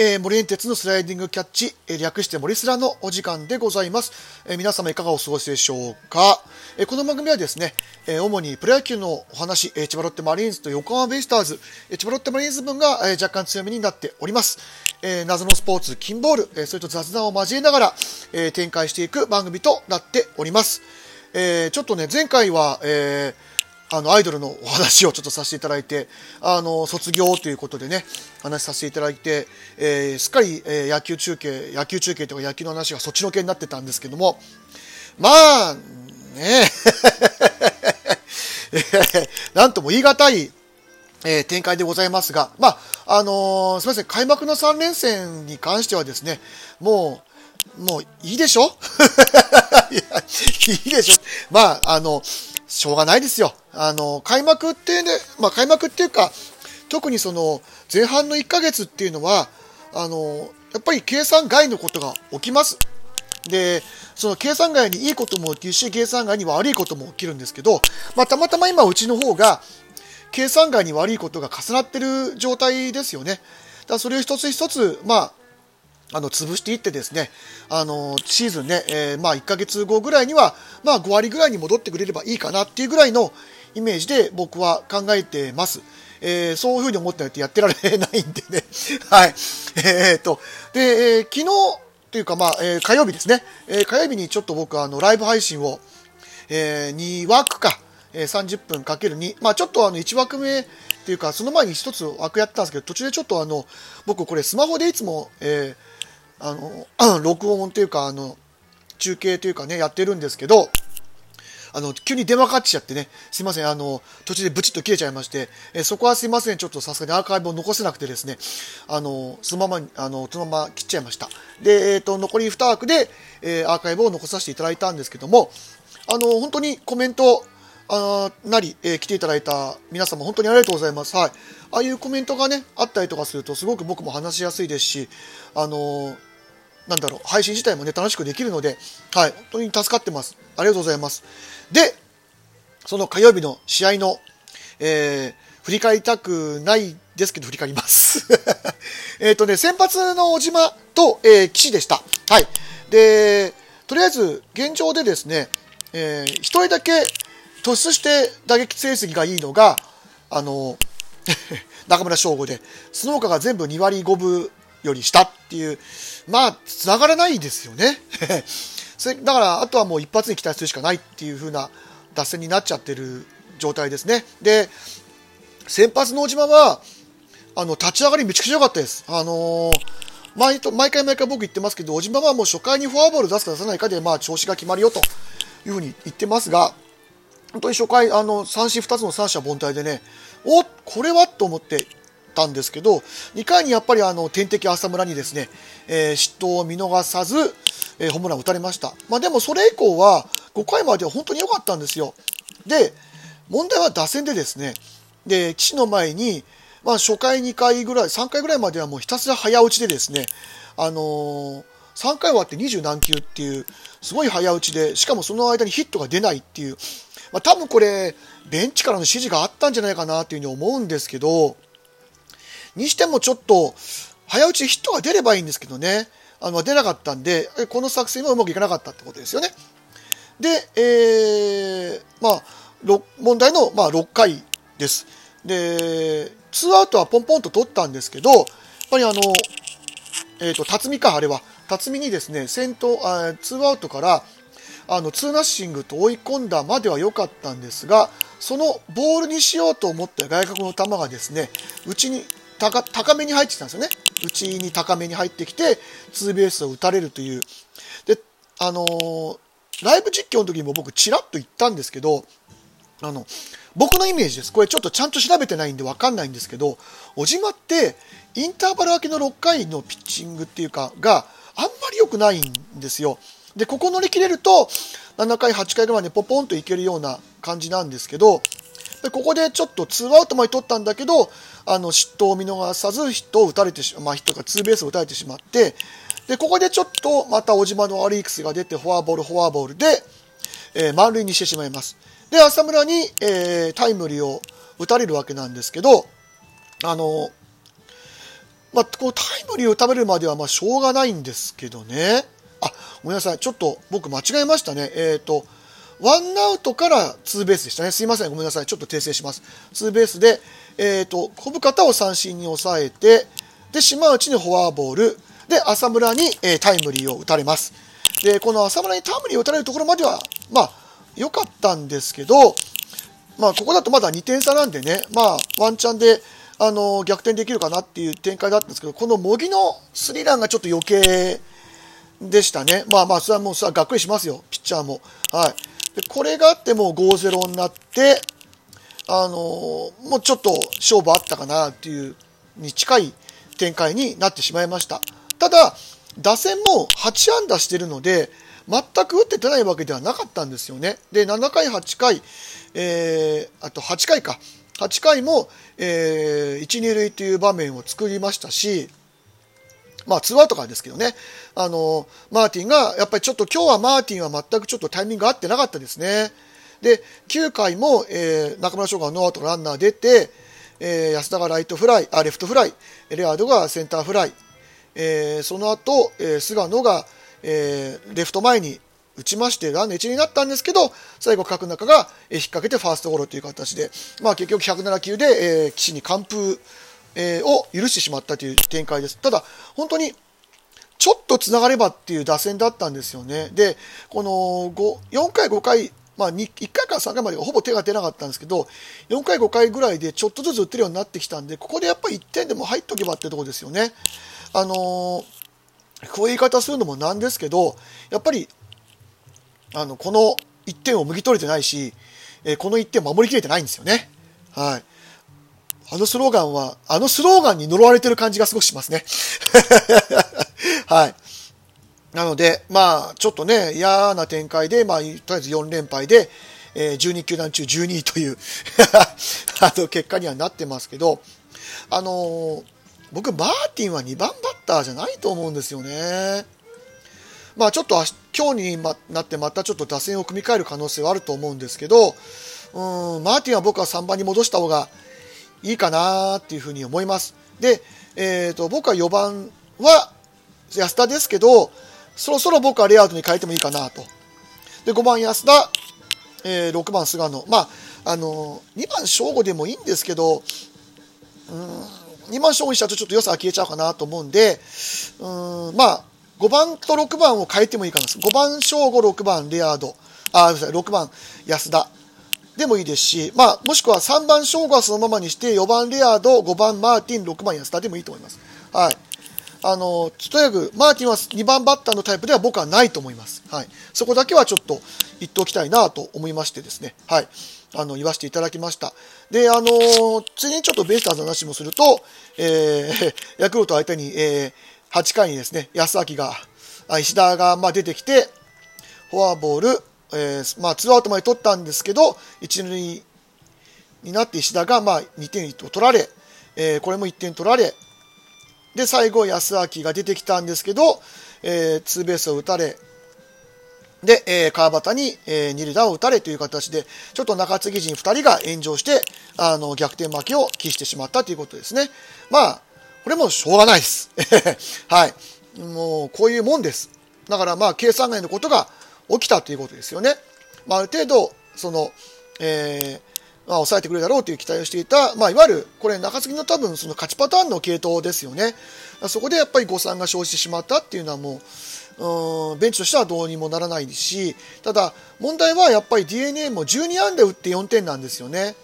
えー、森エンテツのスライディングキャッチ、えー、略して森スラのお時間でございます。えー、皆様いかがお過ごしでしょうか、えー、この番組はですね、えー、主にプロ野球のお話、えー、千葉ロッテマリーンズと横浜ベイスターズ、えー、千葉ロッテマリーンズ分が、えー、若干強めになっております。えー、謎のスポーツ、金ボール、えー、それと雑談を交えながら、えー、展開していく番組となっております。えー、ちょっとね、前回は、えー、あの、アイドルのお話をちょっとさせていただいて、あの、卒業ということでね、話させていただいて、えー、すっかり、えー、野球中継、野球中継とか野球の話がそっちのけになってたんですけども、まあ、ねえ なんとも言い難い、えー、展開でございますが、まあ、あのー、すみません、開幕の3連戦に関してはですね、もう、もういいでしょ？いやいいでしょ？まあ、あの、しょうがないですよ。あの、開幕ってね、まあ開幕っていうか、特にその前半の1ヶ月っていうのは、あの、やっぱり計算外のことが起きます。で、その計算外にいいことも起きるし、計算外に悪いことも起きるんですけど、まあたまたま今うちの方が、計算外に悪いことが重なってる状態ですよね。だそれを一つ一つ、まあ、あの、潰していってですね、あの、シーズンね、えー、まあ、1ヶ月後ぐらいには、まあ、5割ぐらいに戻ってくれればいいかなっていうぐらいのイメージで僕は考えてます。えー、そういうふうに思ってないとやってられないんでね。はい。えー、っと、で、えー、昨日というか、まあ、えー、火曜日ですね。えー、火曜日にちょっと僕、あの、ライブ配信を、えー、2枠か、えー、30分かける2。まあ、ちょっとあの、1枠目っていうか、その前に1つ枠やってたんですけど、途中でちょっとあの、僕これスマホでいつも、えー、あの、録音っていうか、あの、中継というかね、やってるんですけど、あの、急に電話かかってきちゃってね、すいません、あの、途中でブチッと切れちゃいまして、えそこはすいません、ちょっとさすがにアーカイブを残せなくてですね、あの、そのまま、あの、そのまま切っちゃいました。で、えっ、ー、と、残り2枠で、えー、アーカイブを残させていただいたんですけども、あの、本当にコメント、あなり、えー、来ていただいた皆様本当にありがとうございます。はい。ああいうコメントがね、あったりとかするとすごく僕も話しやすいですし、あのなんだろう、配信自体もね、楽しくできるので、はい、本当に助かってます。ありがとうございます。で、その火曜日の試合の、えー、振り返りたくないですけど、振り返ります。えっとね、先発の小島と、えー、岸でした。はい。で、とりあえず、現状でですね、えー、一人だけ突出して打撃成績がいいのが、あの、中村翔吾で、その他が全部2割5分より下っていう、まあ、繋がらないですよね。それだから、あとはもう一発に期待するしかないっていう風な脱線になっちゃってる状態ですね。で、先発の大島は、あの、立ち上がりめちゃくちゃ良かったです。あのー、毎毎回毎回僕言ってますけど、小島はもう初回にフォアボール出すか出さないかで、まあ、調子が決まるよというふうに言ってますが、本当に初回、あの、三振2つの三者凡退でね、おこれはと思ってたんですけど、2回にやっぱりあの、天敵浅村にですね、えー、失投を見逃さず、えー、ホームランを打たれました。まあでもそれ以降は、5回までは本当に良かったんですよ。で、問題は打線でですね、で、岸の前に、まあ初回2回ぐらい、3回ぐらいまではもうひたすら早打ちでですね、あのー、3回終わって20何球っていう、すごい早打ちで、しかもその間にヒットが出ないっていう、まあ多分これ、ベンチからの指示があったんじゃないかなっていうふうに思うんですけど、にしてもちょっと、早打ちヒットが出ればいいんですけどね、あの出なかったんで、この作戦はうまくいかなかったってことですよね。で、えー、まあ、問題の、まあ、6回です。で、2アウトはポンポンと取ったんですけど、やっぱりあの、えっ、ー、と、辰巳か、あれは。辰巳にですね、先頭、あ2アウトから、あの、2ナッシングと追い込んだまでは良かったんですが、そのボールにしようと思った外角の球がですね、内に高高めに入ってきたんですよね。内に高めに入ってきて、ツーベースを打たれるという。で、あのー、ライブ実況の時にも僕ちらっと言ったんですけど、あの、僕のイメージです。これちょっとちゃんと調べてないんでわかんないんですけど、小島って、インターバル明けの6回のピッチングっていうか、があんまり良くないんですよ。で、ここ乗り切れると、7回、8回ぐらいでポポンといけるような感じなんですけど、でここでちょっと2アウトまで取ったんだけど、あの、失投を見逃さずヒットを打たれてしま、まあ、ヒットがツーベースを打たれてしまって、で、ここでちょっとまた小島の悪い癖が出て、フォアボール、フォアボールで、えー、満塁にしてしまいます。で、浅村に、えー、タイムリーを打たれるわけなんですけど、あの、まあ、こうタイムリーを食べるまではまあしょうがないんですけどね。あ、ごめんなさい。ちょっと僕間違えましたね。えっ、ー、と、ワンアウトからツーベースでしたね。すいません。ごめんなさい。ちょっと訂正します。ツーベースで、えっ、ー、と、小深田を三振に抑えて、で、島内にフォアボール、で、浅村に、えー、タイムリーを打たれます。で、この浅村にタイムリーを打たれるところまでは、まあ、良かったんですけど、まあ、ここだとまだ2点差なんでね、まあ、ワンチャンで、あの逆転できるかなっていう展開だったんですけど、この茂木のスリーランがちょっと余計でしたね。まあまあ、それはもうさ、がっくりしますよ、ピッチャーも。はい。でこれがあってもう5-0になって、あのもうちょっと勝負あったかなっていうに近い展開になってしまいました。ただ、打線も8安打してるので、全く打って出ないわけではなかったんですよね。で、7回、8回、えー、あと8回か。8回も、えー、1、2塁という場面を作りましたし、まあ、ツーアウトからですけどね、あの、マーティンが、やっぱりちょっと今日はマーティンは全くちょっとタイミング合ってなかったですね。で、9回も、えー、中村翔がノーアウトランナー出て、えー、安田がライトフライ、あ、レフトフライ、レアードがセンターフライ、えー、その後、えー、菅野が、えー、レフト前に打ちまして、ランナー1になったんですけど、最後、角中が引っ掛けてファーストゴロという形で、まあ、結局107球で、えー、岸に完封、えー、を許してしまったという展開です。ただ、本当に、ちょっとつながればっていう打線だったんですよね。で、この5、4回、5回、まあ、1回から3回まではほぼ手が出なかったんですけど、4回、5回ぐらいでちょっとずつ打ってるようになってきたんで、ここでやっぱり1点でも入っとけばってとこですよね。あのー、こういう言い方するのもなんですけど、やっぱりあのこの1点をむぎ取れてないし、えー、この1点守りきれてないんですよね。はい。あのスローガンは、あのスローガンに呪われてる感じがすごくしますね。はい。なので、まあ、ちょっとね、嫌な展開で、まあ、とりあえず4連敗で、えー、12球団中12位という あの結果にはなってますけど、あのー、僕、マーティンは2番バッターじゃないと思うんですよね。まあ、ちょっと今日になってまたちょっと打線を組み替える可能性はあると思うんですけど、うん、マーティンは僕は3番に戻した方がいいかなっていうふうに思います。で、えーと、僕は4番は安田ですけど、そろそろ僕はレアードに変えてもいいかなと。で、5番安田、えー、6番菅野。まあ、あのー、2番正吾でもいいんですけど、うん、2番正吾にしたらちょっと良さが消えちゃうかなと思うんで、うん、まあ、5番と6番を変えてもいいかな。5番正吾、6番レアード、あ、6番安田でもいいですし、まあ、もしくは3番正吾はそのままにして、4番レアード、5番マーティン、6番安田でもいいと思います。はい。あの、とにかく、マーティンは2番バッターのタイプでは僕はないと思います。はい。そこだけはちょっと言っておきたいなと思いましてですね。はい。あの、言わせていただきました。で、あの次にちょっとベイスターズの話もすると、えー、ヤクルト相手に、えー、8回にですね、安明が、石田がまあ出てきて、フォアボール、えー、まあ、2アウトまで取ったんですけど、1塁になって石田がまあ2点を取られ、えー、これも1点取られ、で、最後、安明が出てきたんですけど、えー、ツーベースを打たれ、で、えー、川端に、えー、二塁打を打たれという形で、ちょっと中継ぎ陣2人が炎上して、あの、逆転負けを喫してしまったということですね。まあ、これもしょうがないです。はい。もう、こういうもんです。だからまあ、計算外のことが起きたということですよね。まあ、ある程度、その、えー、まあ、抑えてくれるだろうという期待をしていた、まあ、いわゆる、これ、中継ぎの多分、その勝ちパターンの系統ですよね。そこでやっぱり誤算が生じてしまったっていうのはもう、うん、ベンチとしてはどうにもならないし、ただ、問題はやっぱり DNA も12安打打って4点なんですよね。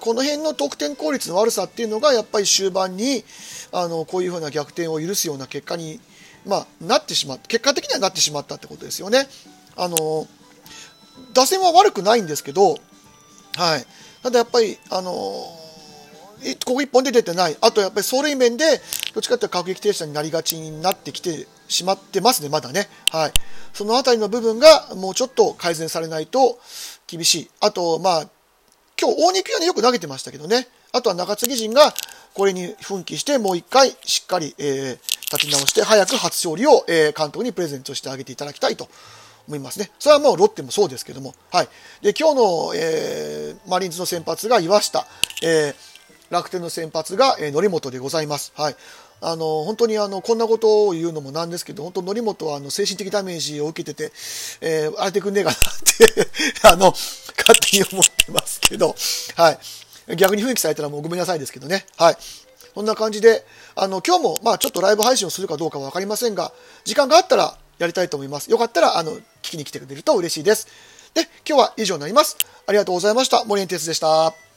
この辺の得点効率の悪さっていうのが、やっぱり終盤に、あのこういうふうな逆転を許すような結果に、まあ、なってしまった結果的にはなってしまったってことですよね。あの打線は悪くないんですけど、はい、ただやっぱり、あのここ1本で出てない、あとやっぱり走塁面でどっちかというと各撃停車になりがちになってきてしまってますね、まだね。はい、その辺りの部分がもうちょっと改善されないと厳しい。あと、まあ、今日大肉屋によく投げてましたけどね、あとは中継ぎ陣がこれに奮起して、もう一回しっかり、えー、立ち直して、早く初勝利を、えー、監督にプレゼントしてあげていただきたいと。思いますね。それはもうロッテもそうですけども。はい。で、今日の、えー、マリンズの先発が岩下、えー、楽天の先発が、えー、則本でございます。はい。あの本当にあのこんなことを言うのもなんですけど、本当、則本はあの精神的ダメージを受けてて、えー、荒れてくんねえかなって あの、勝手に思ってますけど、はい。逆に雰囲気されたらもうごめんなさいですけどね。はい。そんな感じで、あの、今日も、まあちょっとライブ配信をするかどうかはわかりませんが、時間があったらやりたいと思います。よかったら、あの、聞きに来てくれると嬉しいです。で、今日は以上になります。ありがとうございました。森エンテスでした。